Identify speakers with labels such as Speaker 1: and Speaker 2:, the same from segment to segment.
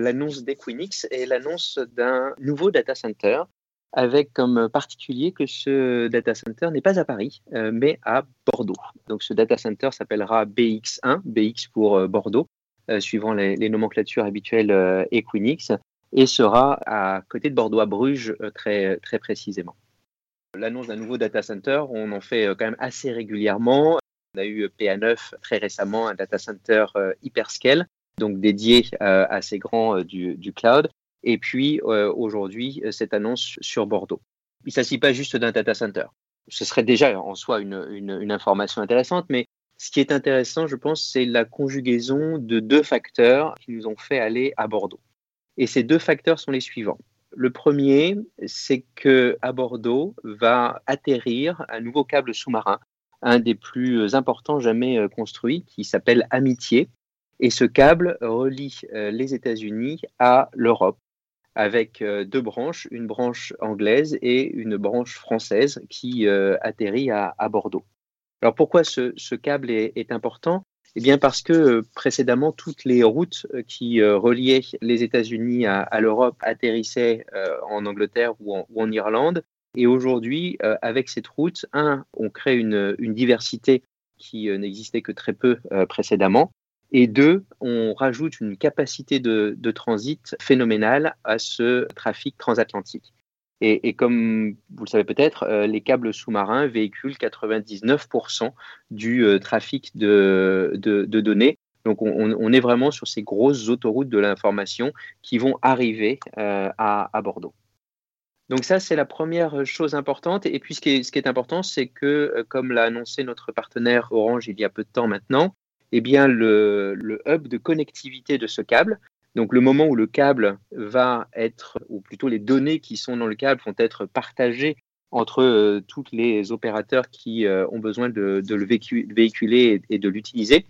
Speaker 1: l'annonce d'Equinix est l'annonce d'un nouveau data center avec comme particulier que ce data center n'est pas à Paris, euh, mais à Bordeaux. Donc ce data center s'appellera BX1, BX pour euh, Bordeaux, euh, suivant les, nomenclatures habituelles Equinix, et sera à côté de Bordeaux, à Bruges, très, très précisément. L'annonce d'un nouveau data center, on en fait quand même assez régulièrement. On a eu PA9 très récemment, un data center hyperscale, donc dédié à ces grands du, du cloud. Et puis euh, aujourd'hui, euh, cette annonce sur Bordeaux. Il ne s'agit pas juste d'un data center. Ce serait déjà en soi une, information intéressante, mais ce qui est intéressant, je pense, c'est la conjugaison de deux facteurs qui nous ont fait aller à Bordeaux. Et ces deux facteurs sont les suivants. Le premier, c'est que à Bordeaux va atterrir un nouveau câble sous-marin, un des plus importants jamais euh, construits, qui s'appelle Amitié. Et ce câble relie les États-Unis à l'Europe avec euh, deux branches, une branche anglaise et une branche française qui euh, atterrit à, Bordeaux. Alors pourquoi ce, câble est, important? Eh bien parce que euh, précédemment, toutes les routes qui reliaient les États-Unis à, l'Europe atterrissaient en Angleterre ou en, Irlande. Et aujourd'hui, avec cette route, un, on crée une diversité qui n'existait que très peu précédemment. Et deux, on rajoute une capacité de, transit phénoménale à ce trafic transatlantique. Et, comme vous le savez peut-être, euh, les câbles sous-marins véhiculent 99% du euh, trafic de, données. Donc on, est vraiment sur ces grosses autoroutes de l'information qui vont arriver euh, à, Bordeaux. Donc ça, c'est la première chose importante. Et puis ce qui est important, c'est que, comme l'a annoncé notre partenaire Orange il y a peu de temps maintenant, eh bien, le, hub de connectivité de ce câble, donc le moment où le câble va être, ou plutôt les données qui sont dans le câble vont être partagées entre euh, tous les opérateurs qui euh, ont besoin de, le véhiculer et, de l'utiliser,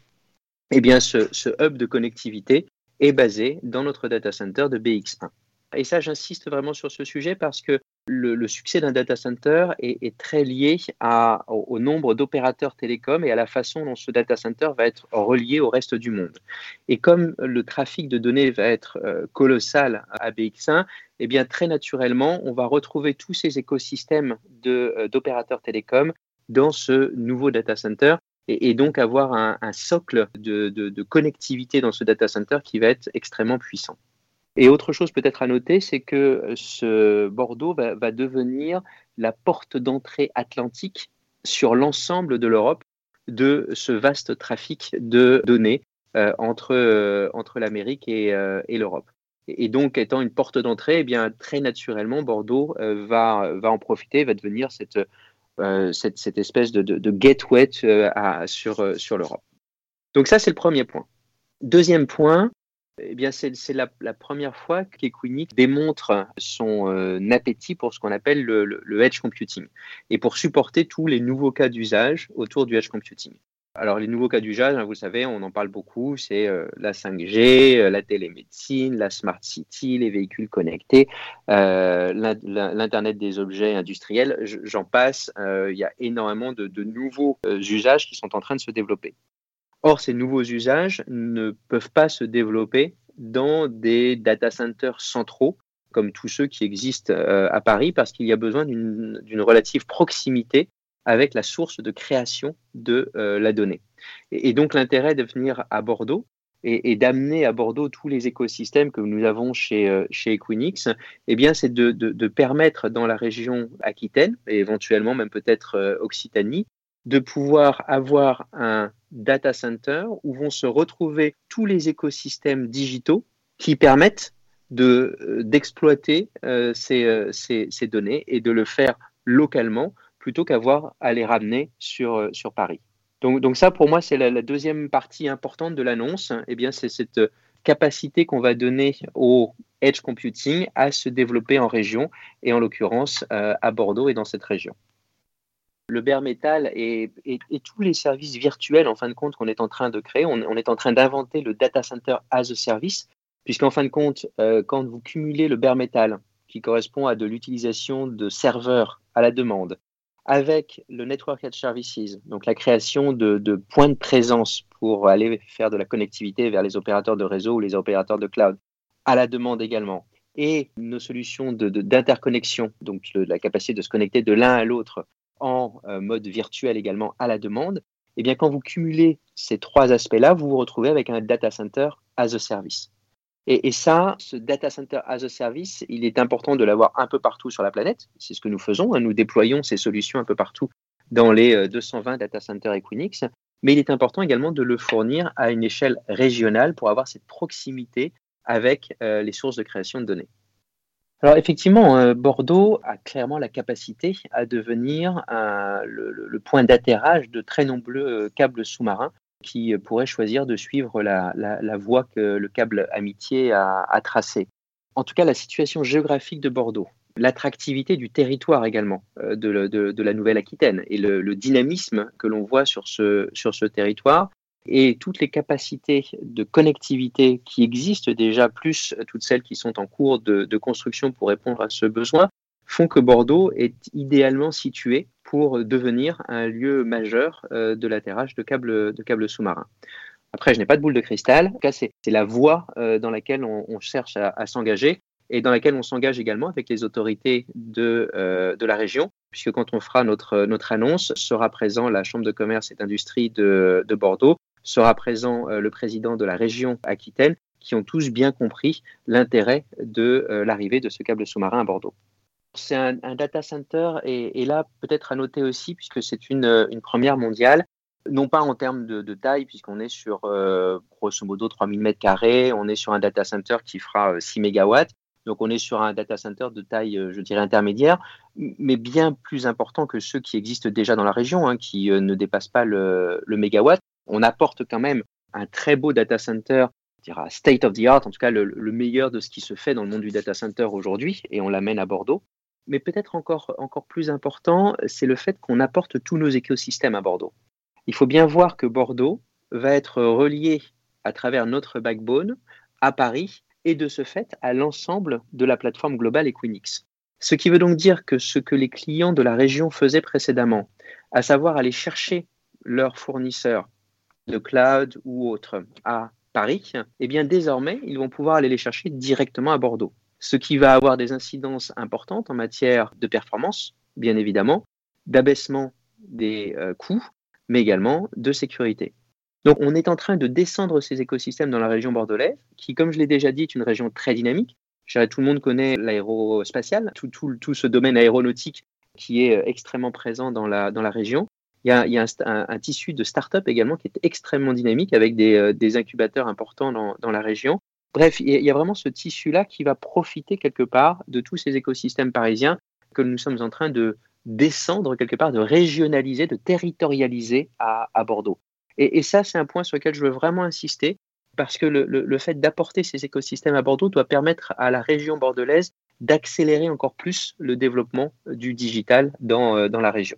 Speaker 1: eh bien ce, ce, hub de connectivité est basé dans notre data center de BX1. Et ça, j'insiste vraiment sur ce sujet parce que le, succès d'un data center est, très lié au, nombre d'opérateurs télécoms et à la façon dont ce data center va être relié au reste du monde. Et comme le trafic de données va être euh, colossal à BX1, eh bien très naturellement, on va retrouver tous ces écosystèmes euh, d'opérateurs télécoms dans ce nouveau data center et, donc avoir un, socle de connectivité dans ce data center qui va être extrêmement puissant. Et autre chose peut-être à noter, c'est que ce Bordeaux va, devenir la porte d'entrée atlantique sur l'ensemble de l'Europe de ce vaste trafic de données euh, entre, euh, entre l'Amérique et, euh, l'Europe. Et, donc, étant une porte d'entrée, eh bien, très naturellement, Bordeaux va, va en profiter, va devenir cette, cette, espèce de, de, gateway à, sur, sur l'Europe. Donc ça, c'est le premier point. Deuxième point, eh bien, c'est la, première fois qu'Equinix démontre son euh, appétit pour ce qu'on appelle le, edge computing et pour supporter tous les nouveaux cas d'usage autour du edge computing. Alors, les nouveaux cas d'usage, hein, vous savez, on en parle beaucoup, c'est euh, la 5G, euh, la télémédecine, la smart city, les véhicules connectés, l'Internet des objets industriels, j'en passe. Il y a énormément de nouveaux usages qui sont en train de se développer. Or, ces nouveaux usages ne peuvent pas se développer dans des data centers centraux comme tous ceux qui existent euh, à Paris parce qu'il y a besoin d'une relative proximité avec la source de création de euh, la donnée. Et, donc l'intérêt de venir à Bordeaux et, d'amener à Bordeaux tous les écosystèmes que nous avons chez, euh, chez Equinix, eh bien c'est de, de, permettre dans la région Aquitaine et éventuellement même peut-être Occitanie de pouvoir avoir un data center où vont se retrouver tous les écosystèmes digitaux qui permettent euh, d'exploiter euh, euh, ces, données et de le faire localement plutôt qu'avoir à les ramener sur, Paris. Donc, donc ça, pour moi, c'est la, deuxième partie importante de l'annonce. Eh bien, c'est cette capacité qu'on va donner au edge computing à se développer en région et en l'occurrence à Bordeaux et dans cette région le bare metal et, tous les services virtuels, en fin de compte, qu'on est en train de créer. On, est en train d'inventer le data center as a service, puisqu'en fin de compte, euh, quand vous cumulez le bare metal, qui correspond à de l'utilisation de serveurs à la demande, avec le Network Edge Services, donc la création de, de, points de présence pour aller faire de la connectivité vers les opérateurs de réseau ou les opérateurs de cloud, à la demande également, et nos solutions d'interconnexion, donc la capacité de se connecter de l'un à l'autre en euh, mode virtuel également à la demande, eh bien, quand vous cumulez ces trois aspects-là, vous vous retrouvez avec un data center as a service. Et, ça, ce data center as a service, il est important de l'avoir un peu partout sur la planète. C'est ce que nous faisons. Hein. Nous déployons ces solutions un peu partout dans les 220 euh, data centers Equinix. Mais il est important également de le fournir à une échelle régionale pour avoir cette proximité avec euh, les sources de création de données. Alors effectivement, euh, Bordeaux a clairement la capacité à devenir le, point d'atterrage de très nombreux euh, câbles sous-marins qui pourraient choisir de suivre la, voie que le câble Amitié a, tracée. En tout cas, la situation géographique de Bordeaux, l'attractivité du territoire également de, la Nouvelle-Aquitaine et le, dynamisme que l'on voit sur ce territoire et toutes les capacités de connectivité qui existent déjà, plus toutes celles qui sont en cours de, construction pour répondre à ce besoin, font que Bordeaux est idéalement situé pour devenir un lieu majeur euh, de l'atterrage de câbles, sous-marins. Après, je n'ai pas de boule de cristal. En tout cas, c'est la voie euh, dans laquelle on, cherche à, s'engager et dans laquelle on s'engage également avec les autorités de, euh, la région, puisque quand on fera notre, annonce, sera présent la Chambre de commerce et d'industrie de Bordeaux sera présent euh, le président de la région Aquitaine, qui ont tous bien compris l'intérêt de euh, l'arrivée de ce câble sous-marin à Bordeaux. C'est un, data center et, là peut-être à noter aussi, puisque c'est une, euh, première mondiale, non pas en termes de, taille, puisqu'on est sur grosso modo 3000 m2, on est sur un data center qui fera 6 MW, donc on est sur un data center de taille, je dirais, intermédiaire, mais bien plus important que ceux qui existent déjà dans la région, hein, qui ne dépassent pas le, le mégawatt on apporte quand même un très beau data center, dira state of the art, en tout cas le, meilleur de ce qui se fait dans le monde du data center aujourd'hui, et on l'amène à Bordeaux. Mais peut-être encore, encore plus important, c'est le fait qu'on apporte tous nos écosystèmes à Bordeaux. Il faut bien voir que Bordeaux va être relié à travers notre backbone à Paris et de ce fait à l'ensemble de la plateforme globale Equinix. Ce qui veut donc dire que ce que les clients de la région faisaient précédemment, à savoir aller chercher leurs fournisseurs de cloud ou autre à Paris, eh bien désormais, ils vont pouvoir aller les chercher directement à Bordeaux. Ce qui va avoir des incidences importantes en matière de performance, bien évidemment, d'abaissement des euh, coûts, mais également de sécurité. Donc on est en train de descendre ces écosystèmes dans la région bordelaise, qui, comme je l'ai déjà dit, est une région très dynamique. Tout le monde connaît l'aérospatial, tout, tout, ce domaine aéronautique qui est euh, extrêmement présent dans la région. Il y a, un, tissu de start-up également qui est extrêmement dynamique avec des, euh, incubateurs importants dans, la région. Bref, il y a vraiment ce tissu-là qui va profiter quelque part de tous ces écosystèmes parisiens que nous sommes en train de descendre quelque part, de régionaliser, de territorialiser à, Bordeaux. Et, ça, c'est un point sur lequel je veux vraiment insister parce que le, fait d'apporter ces écosystèmes à Bordeaux doit permettre à la région bordelaise d'accélérer encore plus le développement du digital dans euh, la région.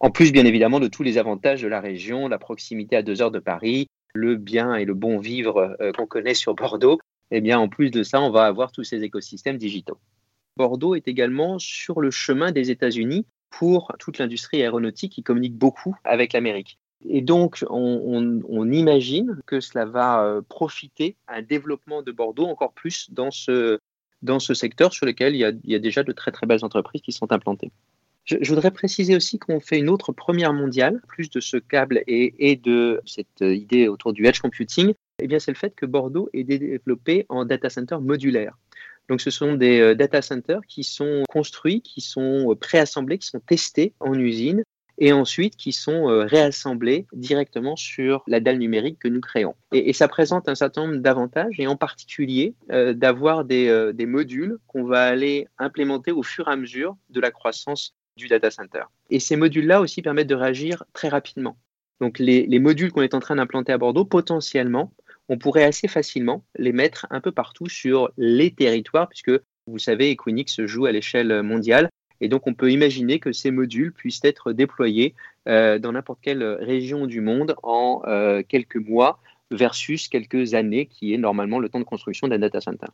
Speaker 1: En plus, bien évidemment, de tous les avantages de la région, la proximité à deux heures de Paris, le bien et le bon vivre euh, qu'on connaît sur Bordeaux. Eh bien, en plus de ça, on va avoir tous ces écosystèmes digitaux. Bordeaux est également sur le chemin des États-Unis pour toute l'industrie aéronautique qui communique beaucoup avec l'Amérique. Et donc, on, imagine que cela va euh, profiter à un développement de Bordeaux encore plus dans ce, dans ce secteur sur lequel il y, a, il y a déjà de très très belles entreprises qui sont implantées. Je, voudrais préciser aussi qu'on fait une autre première mondiale, plus de ce câble et, de cette idée autour du edge computing. Eh bien, c'est le fait que Bordeaux est développé en data center modulaire. Donc, ce sont des euh, data centers qui sont construits, qui sont préassemblés, qui sont testés en usine et ensuite qui sont euh, réassemblés directement sur la dalle numérique que nous créons. Et, ça présente un certain nombre d'avantages, et en particulier euh, d'avoir des, modules qu'on va aller implémenter au fur et à mesure de la croissance du data center. Et ces modules-là aussi permettent de réagir très rapidement. Donc les, modules qu'on est en train d'implanter à Bordeaux, potentiellement, on pourrait assez facilement les mettre un peu partout sur les territoires, puisque vous savez, Equinix joue à l'échelle mondiale. Et donc, on peut imaginer que ces modules puissent être déployés euh, dans n'importe quelle région du monde en euh, quelques mois versus quelques années, qui est normalement le temps de construction d'un data center.